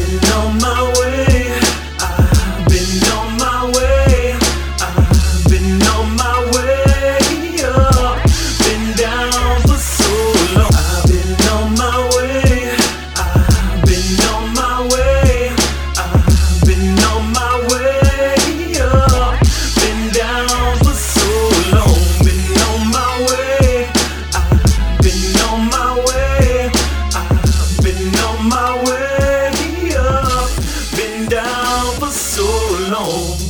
No on my home.